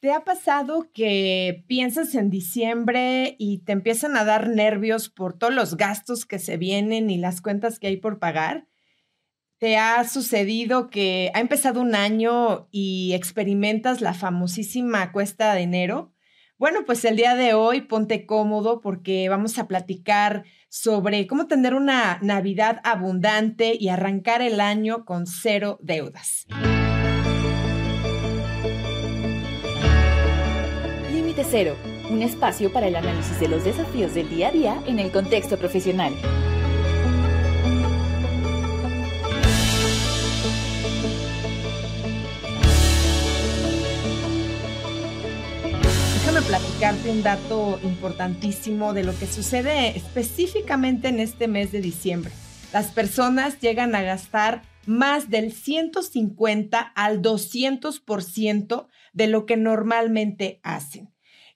¿Te ha pasado que piensas en diciembre y te empiezan a dar nervios por todos los gastos que se vienen y las cuentas que hay por pagar? ¿Te ha sucedido que ha empezado un año y experimentas la famosísima cuesta de enero? Bueno, pues el día de hoy ponte cómodo porque vamos a platicar sobre cómo tener una Navidad abundante y arrancar el año con cero deudas. Cero, un espacio para el análisis de los desafíos del día a día en el contexto profesional. Déjame platicarte un dato importantísimo de lo que sucede específicamente en este mes de diciembre. Las personas llegan a gastar más del 150 al 200% de lo que normalmente hacen.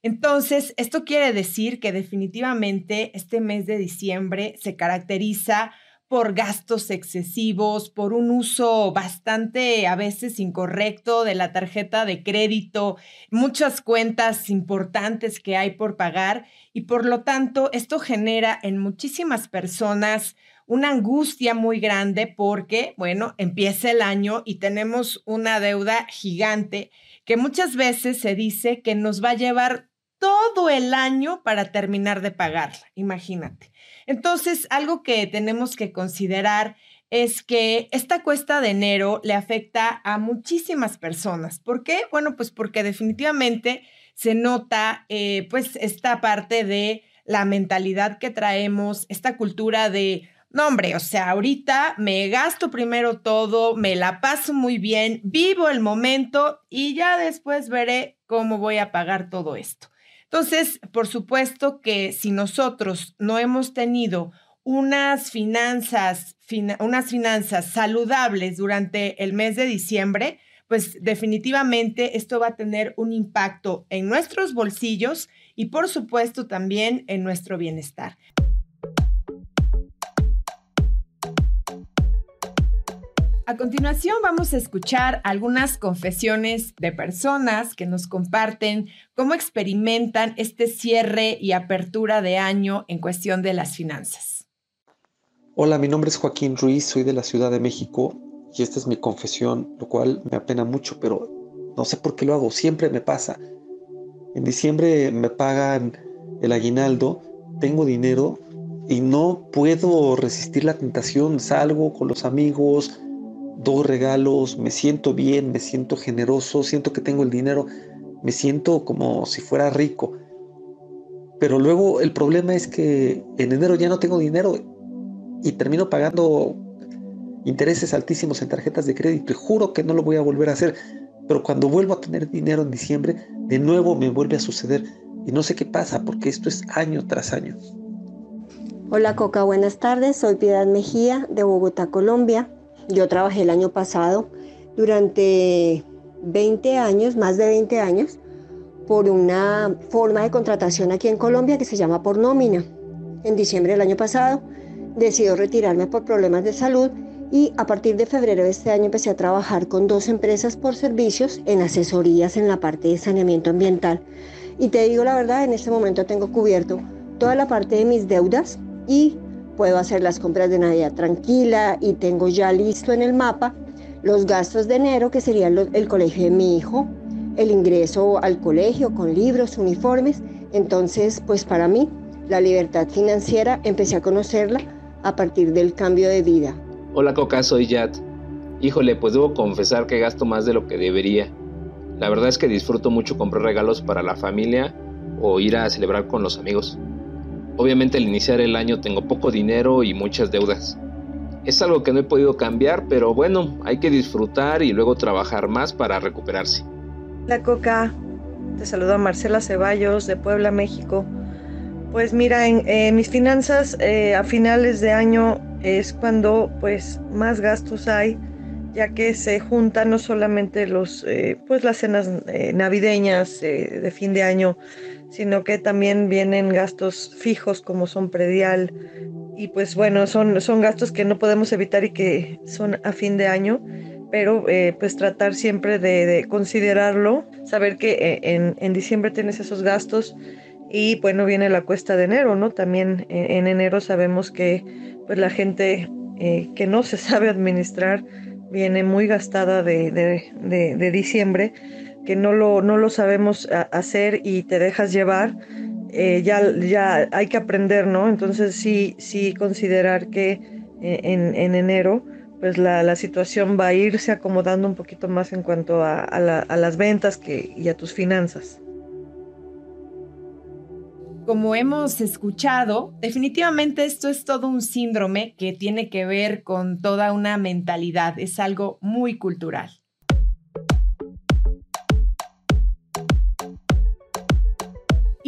Entonces, esto quiere decir que definitivamente este mes de diciembre se caracteriza por gastos excesivos, por un uso bastante a veces incorrecto de la tarjeta de crédito, muchas cuentas importantes que hay por pagar y por lo tanto esto genera en muchísimas personas una angustia muy grande porque, bueno, empieza el año y tenemos una deuda gigante que muchas veces se dice que nos va a llevar todo el año para terminar de pagarla, imagínate. Entonces, algo que tenemos que considerar es que esta cuesta de enero le afecta a muchísimas personas. ¿Por qué? Bueno, pues porque definitivamente se nota eh, pues esta parte de la mentalidad que traemos, esta cultura de, no hombre, o sea, ahorita me gasto primero todo, me la paso muy bien, vivo el momento y ya después veré cómo voy a pagar todo esto. Entonces, por supuesto que si nosotros no hemos tenido unas finanzas, unas finanzas saludables durante el mes de diciembre, pues definitivamente esto va a tener un impacto en nuestros bolsillos y por supuesto también en nuestro bienestar. A continuación vamos a escuchar algunas confesiones de personas que nos comparten cómo experimentan este cierre y apertura de año en cuestión de las finanzas. Hola, mi nombre es Joaquín Ruiz, soy de la Ciudad de México y esta es mi confesión, lo cual me apena mucho, pero no sé por qué lo hago, siempre me pasa. En diciembre me pagan el aguinaldo, tengo dinero y no puedo resistir la tentación, salgo con los amigos, doy regalos, me siento bien, me siento generoso, siento que tengo el dinero, me siento como si fuera rico. Pero luego el problema es que en enero ya no tengo dinero y termino pagando intereses altísimos en tarjetas de crédito y juro que no lo voy a volver a hacer. Pero cuando vuelvo a tener dinero en diciembre, de nuevo me vuelve a suceder y no sé qué pasa porque esto es año tras año. Hola Coca, buenas tardes. Soy Piedad Mejía de Bogotá, Colombia. Yo trabajé el año pasado durante 20 años, más de 20 años, por una forma de contratación aquí en Colombia que se llama por nómina. En diciembre del año pasado decidí retirarme por problemas de salud y a partir de febrero de este año empecé a trabajar con dos empresas por servicios en asesorías en la parte de saneamiento ambiental. Y te digo la verdad, en este momento tengo cubierto toda la parte de mis deudas y puedo hacer las compras de Navidad tranquila y tengo ya listo en el mapa los gastos de enero, que serían el colegio de mi hijo, el ingreso al colegio con libros, uniformes. Entonces, pues para mí, la libertad financiera empecé a conocerla a partir del cambio de vida. Hola Coca, soy Yat. Híjole, pues debo confesar que gasto más de lo que debería. La verdad es que disfruto mucho comprar regalos para la familia o ir a celebrar con los amigos. Obviamente al iniciar el año tengo poco dinero y muchas deudas. Es algo que no he podido cambiar, pero bueno, hay que disfrutar y luego trabajar más para recuperarse. La Coca, te saluda Marcela Ceballos de Puebla, México. Pues mira, en mis finanzas eh, a finales de año es cuando pues más gastos hay, ya que se juntan no solamente los eh, pues las cenas eh, navideñas de fin de año, sino que también vienen gastos fijos como son predial y pues bueno, son, son gastos que no podemos evitar y que son a fin de año, pero eh, pues tratar siempre de, considerarlo, saber que eh, en, en, diciembre tienes esos gastos y bueno, viene la cuesta de enero, ¿no? También en, enero sabemos que pues la gente que no se sabe administrar viene muy gastada de, de, de diciembre, que no lo, no lo sabemos hacer y te dejas llevar eh, ya, ya hay que aprender, ¿no? Entonces sí, sí considerar que eh, en, enero pues la, situación va a irse acomodando un poquito más en cuanto a, las ventas que, y a tus finanzas. Como hemos escuchado, definitivamente esto es todo un síndrome que tiene que ver con toda una mentalidad, es algo muy cultural.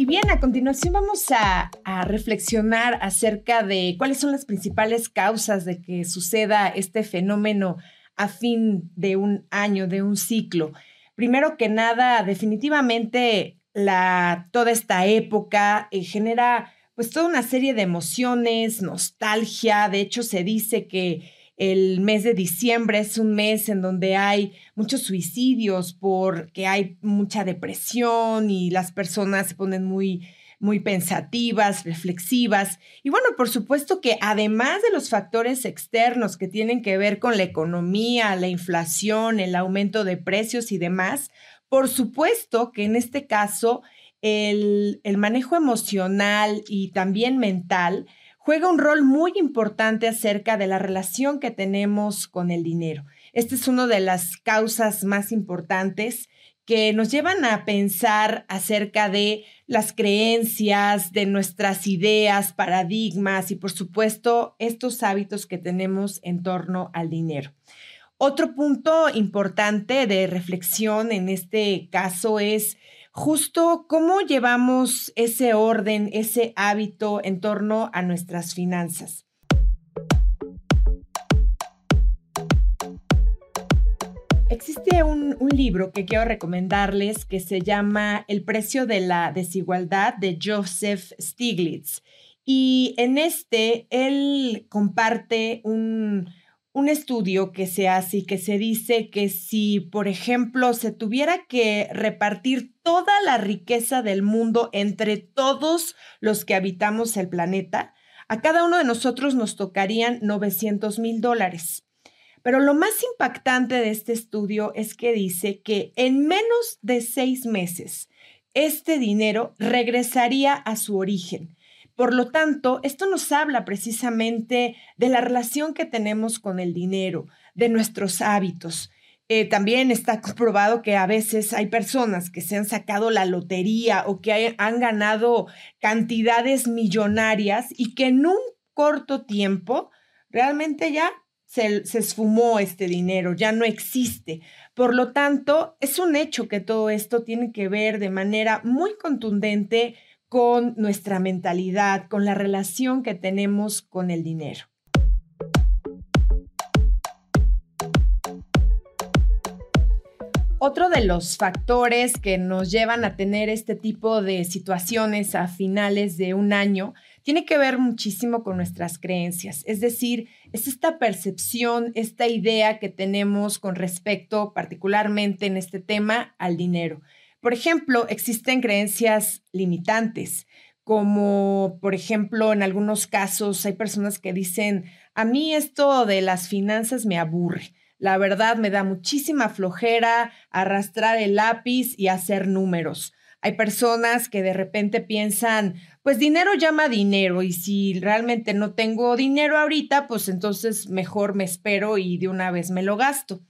bien, a continuación vamos a, reflexionar acerca de cuáles son las principales causas de que suceda este fenómeno a fin de un año, de un ciclo. Primero que nada, definitivamente la, toda esta época eh, genera pues toda una serie de emociones, nostalgia. De hecho, se dice que el mes de diciembre es un mes en donde hay muchos suicidios porque hay mucha depresión y las personas se ponen muy muy pensativas, reflexivas. Y bueno, por supuesto que además de los factores externos que tienen que ver con la economía, la inflación, el aumento de precios y demás, por supuesto que en este caso el, el manejo emocional y también mental juega un rol muy importante acerca de la relación que tenemos con el dinero. Esta es una de las causas más importantes que nos llevan a pensar acerca de las creencias, de nuestras ideas, paradigmas y por supuesto estos hábitos que tenemos en torno al dinero. Otro punto importante de reflexión en este caso es justo cómo llevamos ese orden, ese hábito en torno a nuestras finanzas. Existe un, libro que quiero recomendarles que se llama El precio de la desigualdad de Joseph Stiglitz. Y en este, él comparte un, un estudio que se hace y que se dice que si, por ejemplo, se tuviera que repartir toda la riqueza del mundo entre todos los que habitamos el planeta, a cada uno de nosotros nos tocarían 900 mil dólares. Pero lo más impactante de este estudio es que dice que en menos de seis meses, este dinero regresaría a su origen por lo tanto, esto nos habla precisamente de la relación que tenemos con el dinero, de nuestros hábitos. Eh, también está comprobado que a veces hay personas que se han sacado la lotería o que han ganado cantidades millonarias y que en un corto tiempo realmente ya se, se, esfumó este dinero, ya no existe. Por lo tanto, es un hecho que todo esto tiene que ver de manera muy contundente con nuestra mentalidad, con la relación que tenemos con el dinero. Otro de los factores que nos llevan a tener este tipo de situaciones a finales de un año tiene que ver muchísimo con nuestras creencias, es decir, es esta percepción, esta idea que tenemos con respecto particularmente en este tema al dinero. Por ejemplo, existen creencias limitantes, como por ejemplo en algunos casos hay personas que dicen, a mí esto de las finanzas me aburre. La verdad me da muchísima flojera arrastrar el lápiz y hacer números. Hay personas que de repente piensan, pues dinero llama dinero y si realmente no tengo dinero ahorita, pues entonces mejor me espero y de una vez me lo gasto.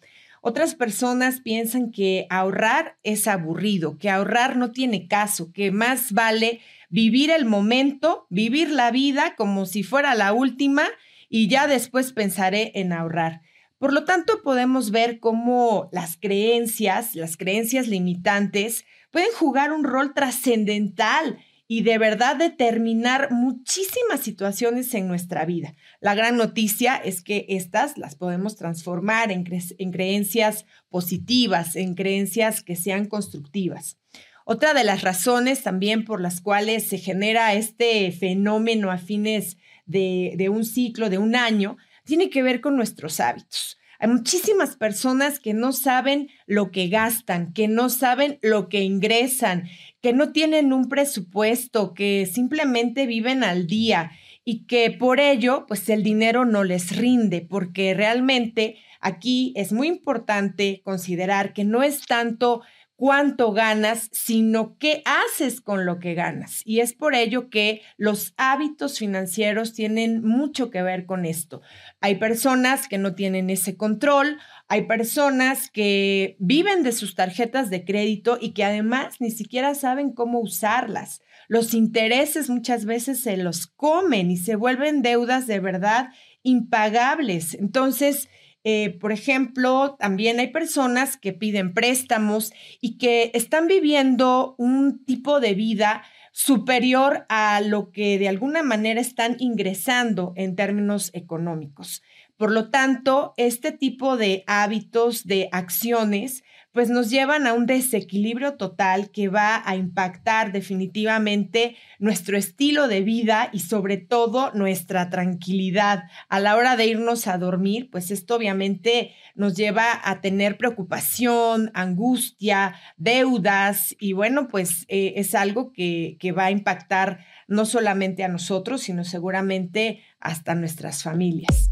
Otras personas piensan que ahorrar es aburrido, que ahorrar no tiene caso, que más vale vivir el momento, vivir la vida como si fuera la última y ya después pensaré en ahorrar. Por lo tanto, podemos ver cómo las creencias, las creencias limitantes, pueden jugar un rol trascendental y de verdad determinar muchísimas situaciones en nuestra vida. La gran noticia es que estas las podemos transformar en, creencias positivas, en creencias que sean constructivas. Otra de las razones también por las cuales se genera este fenómeno a fines de, de un ciclo, de un año, tiene que ver con nuestros hábitos. Hay muchísimas personas que no saben lo que gastan, que no saben lo que ingresan, que no tienen un presupuesto, que simplemente viven al día y que por ello, pues el dinero no les rinde, porque realmente aquí es muy importante considerar que no es tanto cuánto ganas, sino qué haces con lo que ganas. Y es por ello que los hábitos financieros tienen mucho que ver con esto. Hay personas que no tienen ese control, hay personas que viven de sus tarjetas de crédito y que además ni siquiera saben cómo usarlas. Los intereses muchas veces se los comen y se vuelven deudas de verdad impagables. Entonces, eh, por ejemplo, también hay personas que piden préstamos y que están viviendo un tipo de vida superior a lo que de alguna manera están ingresando en términos económicos. Por lo tanto, este tipo de hábitos, de acciones, pues nos llevan a un desequilibrio total que va a impactar definitivamente nuestro estilo de vida y sobre todo nuestra tranquilidad. A la hora de irnos a dormir, pues esto obviamente nos lleva a tener preocupación, angustia, deudas y bueno, pues eh, es algo que, que va a impactar no solamente a nosotros, sino seguramente hasta nuestras familias.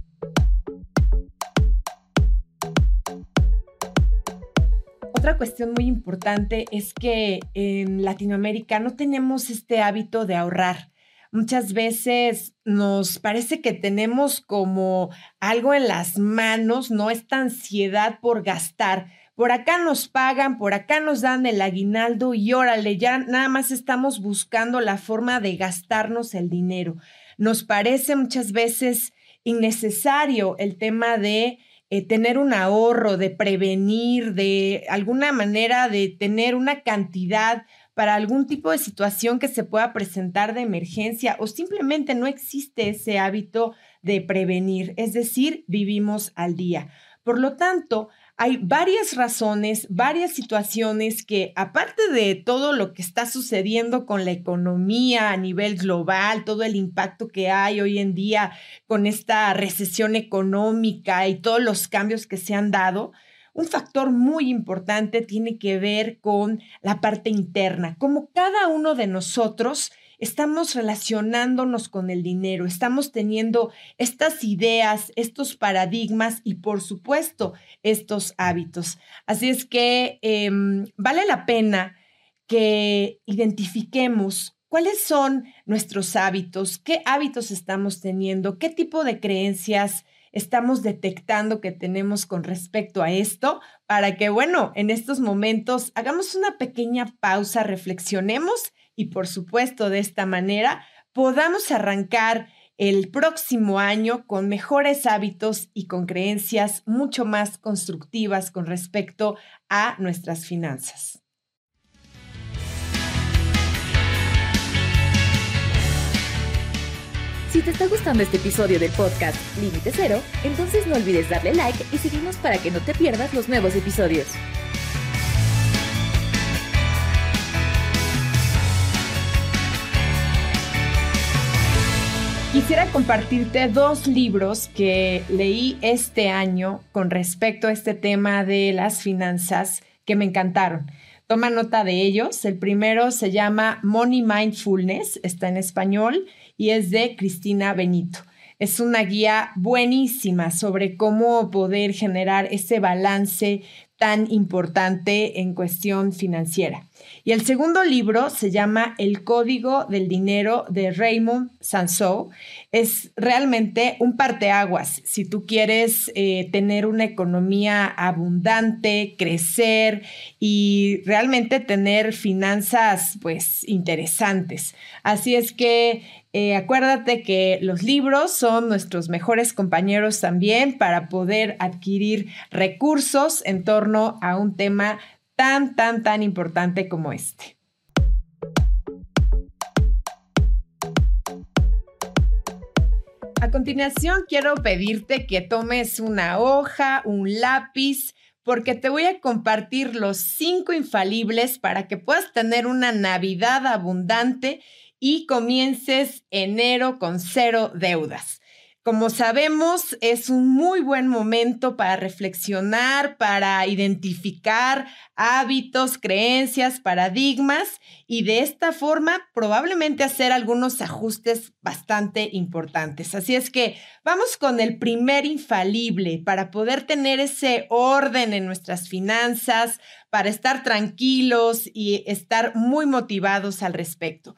Otra cuestión muy importante es que en Latinoamérica no tenemos este hábito de ahorrar. Muchas veces nos parece que tenemos como algo en las manos, ¿no? Esta ansiedad por gastar. Por acá nos pagan, por acá nos dan el aguinaldo y órale, ya nada más estamos buscando la forma de gastarnos el dinero. Nos parece muchas veces innecesario el tema de eh, tener un ahorro, de prevenir, de alguna manera de tener una cantidad para algún tipo de situación que se pueda presentar de emergencia o simplemente no existe ese hábito de prevenir, es decir, vivimos al día. Por lo tanto, hay varias razones, varias situaciones que, aparte de todo lo que está sucediendo con la economía a nivel global, todo el impacto que hay hoy en día con esta recesión económica y todos los cambios que se han dado, un factor muy importante tiene que ver con la parte interna, como cada uno de nosotros estamos relacionándonos con el dinero, estamos teniendo estas ideas, estos paradigmas y por supuesto estos hábitos. Así es que em, vale la pena que identifiquemos cuáles son nuestros hábitos, qué hábitos estamos teniendo, qué tipo de creencias estamos detectando que tenemos con respecto a esto, para que, bueno, en estos momentos hagamos una pequeña pausa, reflexionemos y por supuesto de esta manera podamos arrancar el próximo año con mejores hábitos y con creencias mucho más constructivas con respecto a nuestras finanzas. Si te está gustando este episodio del podcast Límite Cero, entonces no olvides darle like y seguirnos para que no te pierdas los nuevos episodios. Quisiera compartirte dos libros que leí este año con respecto a este tema de las finanzas que me encantaron. Toma nota de ellos. El primero se llama Money Mindfulness, está en español y es de Cristina Benito. Es una guía buenísima sobre cómo poder generar ese balance tan importante en cuestión financiera. Y el segundo libro se llama El Código del Dinero de Raymond Sansou. Es realmente un parteaguas si tú quieres eh, tener una economía abundante, crecer y realmente tener finanzas pues interesantes. Así es que eh, acuérdate que los libros son nuestros mejores compañeros también para poder adquirir recursos en torno a un tema tan, tan, tan importante como este. A continuación, quiero pedirte que tomes una hoja, un lápiz, porque te voy a compartir los cinco infalibles para que puedas tener una Navidad abundante y comiences enero con cero deudas. Como sabemos, es un muy buen momento para reflexionar, para identificar hábitos, creencias, paradigmas y de esta forma probablemente hacer algunos ajustes bastante importantes. Así es que vamos con el primer infalible para poder tener ese orden en nuestras finanzas, para estar tranquilos y estar muy motivados al respecto.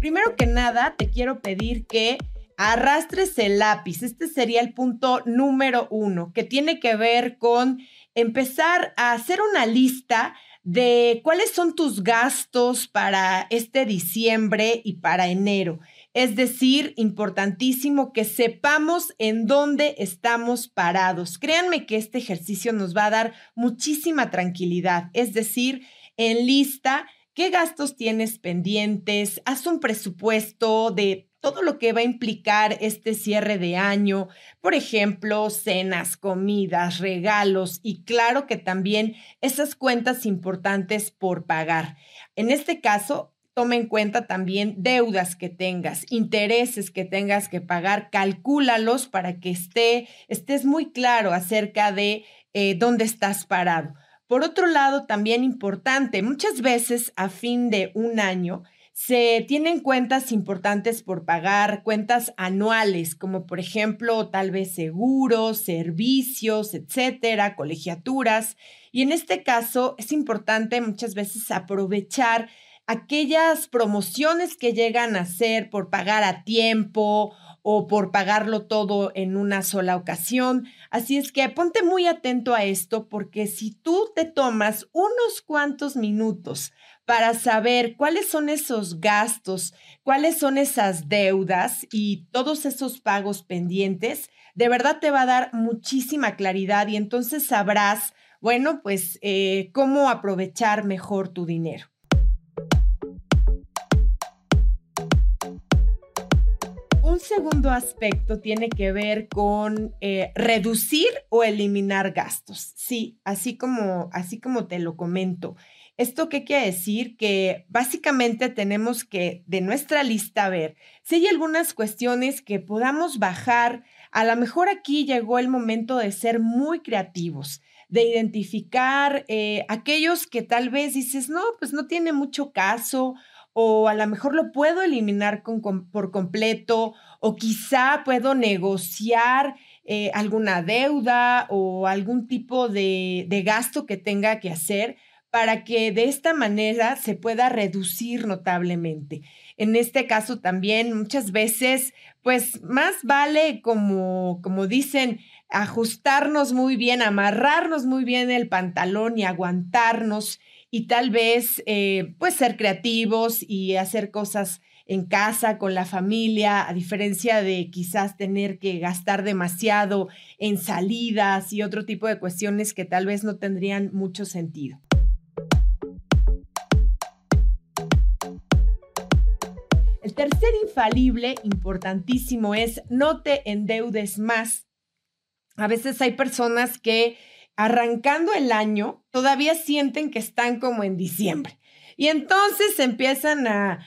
Primero que nada, te quiero pedir que arrastres el lápiz. Este sería el punto número uno, que tiene que ver con empezar a hacer una lista de cuáles son tus gastos para este diciembre y para enero. Es decir, importantísimo que sepamos en dónde estamos parados. Créanme que este ejercicio nos va a dar muchísima tranquilidad. Es decir, en lista ¿Qué gastos tienes pendientes? Haz un presupuesto de todo lo que va a implicar este cierre de año, por ejemplo, cenas, comidas, regalos y claro que también esas cuentas importantes por pagar. En este caso, toma en cuenta también deudas que tengas, intereses que tengas que pagar, calcúlalos para que esté, estés muy claro acerca de eh, dónde estás parado. Por otro lado, también importante, muchas veces a fin de un año se tienen cuentas importantes por pagar, cuentas anuales, como por ejemplo tal vez seguros, servicios, etcétera, colegiaturas. Y en este caso es importante muchas veces aprovechar aquellas promociones que llegan a ser por pagar a tiempo o por pagarlo todo en una sola ocasión. Así es que ponte muy atento a esto porque si tú te tomas unos cuantos minutos para saber cuáles son esos gastos, cuáles son esas deudas y todos esos pagos pendientes, de verdad te va a dar muchísima claridad y entonces sabrás, bueno, pues eh, cómo aprovechar mejor tu dinero. Segundo aspecto tiene que ver con eh, reducir o eliminar gastos. Sí, así como, así como te lo comento. ¿Esto qué quiere decir? Que básicamente tenemos que de nuestra lista ver si hay algunas cuestiones que podamos bajar. A lo mejor aquí llegó el momento de ser muy creativos, de identificar eh, aquellos que tal vez dices, no, pues no tiene mucho caso o a lo mejor lo puedo eliminar por completo, o quizá puedo negociar eh, alguna deuda o algún tipo de, de gasto que tenga que hacer para que de esta manera se pueda reducir notablemente. En este caso también muchas veces, pues más vale como, como dicen, ajustarnos muy bien, amarrarnos muy bien el pantalón y aguantarnos y tal vez eh, pues ser creativos y hacer cosas en casa, con la familia, a diferencia de quizás tener que gastar demasiado en salidas y otro tipo de cuestiones que tal vez no tendrían mucho sentido. El tercer infalible importantísimo es no te endeudes más. A veces hay personas que arrancando el año, todavía sienten que están como en diciembre. Y entonces empiezan a,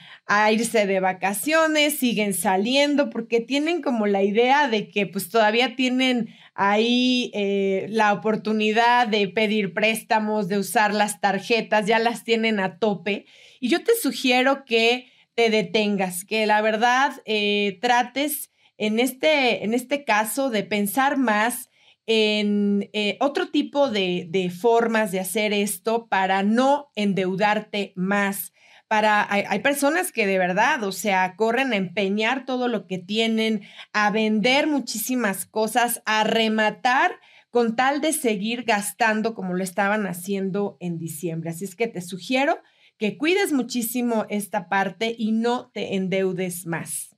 irse de vacaciones, siguen saliendo, porque tienen como la idea de que pues todavía tienen ahí eh, la oportunidad de pedir préstamos, de usar las tarjetas, ya las tienen a tope. Y yo te sugiero que te detengas, que la verdad eh, trates en este, en este caso de pensar más en eh, otro tipo de, formas de hacer esto para no endeudarte más. Para, hay, hay, personas que de verdad, o sea, corren a empeñar todo lo que tienen, a vender muchísimas cosas, a rematar con tal de seguir gastando como lo estaban haciendo en diciembre. Así es que te sugiero que cuides muchísimo esta parte y no te endeudes más.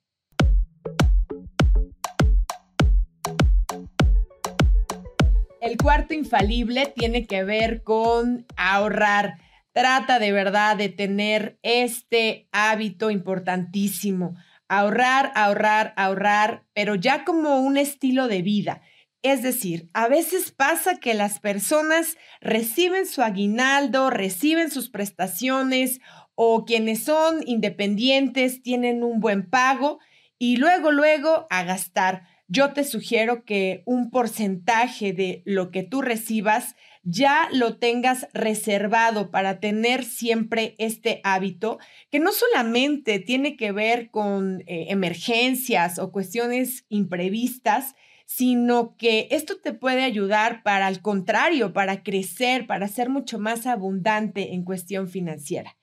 El cuarto infalible tiene que ver con ahorrar. Trata de verdad de tener este hábito importantísimo. Ahorrar, ahorrar, ahorrar, pero ya como un estilo de vida. Es decir, a veces pasa que las personas reciben su aguinaldo, reciben sus prestaciones o quienes son independientes tienen un buen pago y luego, luego a gastar. Yo te sugiero que un porcentaje de lo que tú recibas ya lo tengas reservado para tener siempre este hábito que no solamente tiene que ver con eh, emergencias o cuestiones imprevistas, sino que esto te puede ayudar para, al contrario, para crecer, para ser mucho más abundante en cuestión financiera.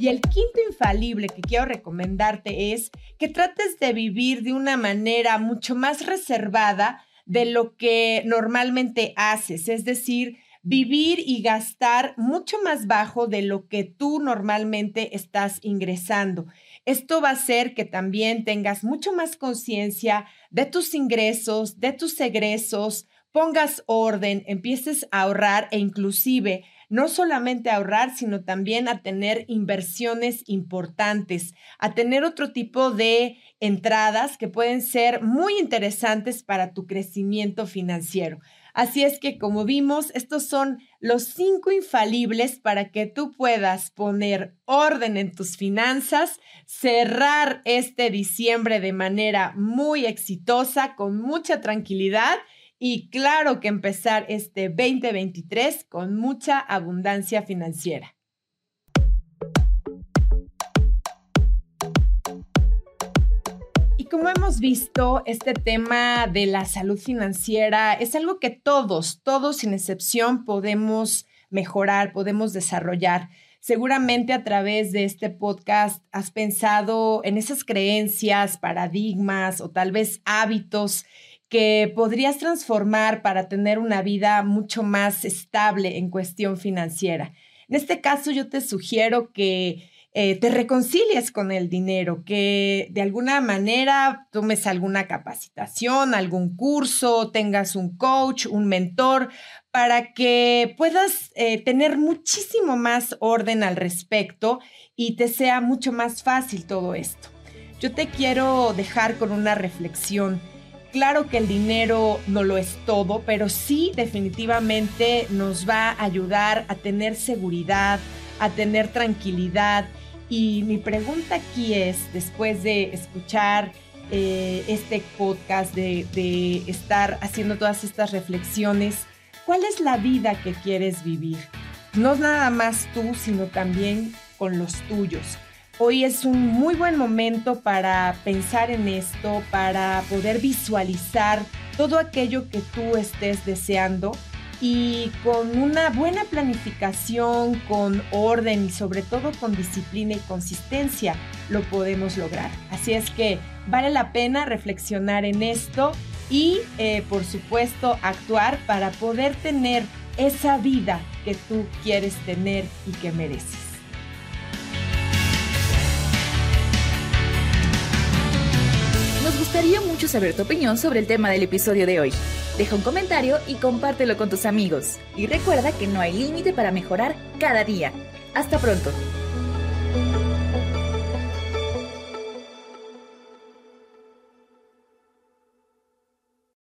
Y el quinto infalible que quiero recomendarte es que trates de vivir de una manera mucho más reservada de lo que normalmente haces, es decir, vivir y gastar mucho más bajo de lo que tú normalmente estás ingresando. Esto va a hacer que también tengas mucho más conciencia de tus ingresos, de tus egresos, pongas orden, empieces a ahorrar e inclusive no solamente a ahorrar, sino también a tener inversiones importantes, a tener otro tipo de entradas que pueden ser muy interesantes para tu crecimiento financiero. Así es que, como vimos, estos son los cinco infalibles para que tú puedas poner orden en tus finanzas, cerrar este diciembre de manera muy exitosa, con mucha tranquilidad y claro que empezar este 2023 con mucha abundancia financiera. Y como hemos visto, este tema de la salud financiera es algo que todos, todos sin excepción podemos mejorar, podemos desarrollar. Seguramente a través de este podcast has pensado en esas creencias, paradigmas o tal vez hábitos que podrías transformar para tener una vida mucho más estable en cuestión financiera. En este caso, yo te sugiero que eh, te reconcilies con el dinero, que de alguna manera tomes alguna capacitación, algún curso, tengas un coach, un mentor, para que puedas eh, tener muchísimo más orden al respecto y te sea mucho más fácil todo esto. Yo te quiero dejar con una reflexión. Claro que el dinero no lo es todo, pero sí definitivamente nos va a ayudar a tener seguridad, a tener tranquilidad. Y mi pregunta aquí es, después de escuchar eh, este podcast, de, de estar haciendo todas estas reflexiones, ¿cuál es la vida que quieres vivir? No nada más tú, sino también con los tuyos. Hoy es un muy buen momento para pensar en esto, para poder visualizar todo aquello que tú estés deseando y con una buena planificación, con orden y sobre todo con disciplina y consistencia lo podemos lograr. Así es que vale la pena reflexionar en esto y eh, por supuesto actuar para poder tener esa vida que tú quieres tener y que mereces. Gustaría mucho saber tu opinión sobre el tema del episodio de hoy. Deja un comentario y compártelo con tus amigos. Y recuerda que no hay límite para mejorar cada día. Hasta pronto.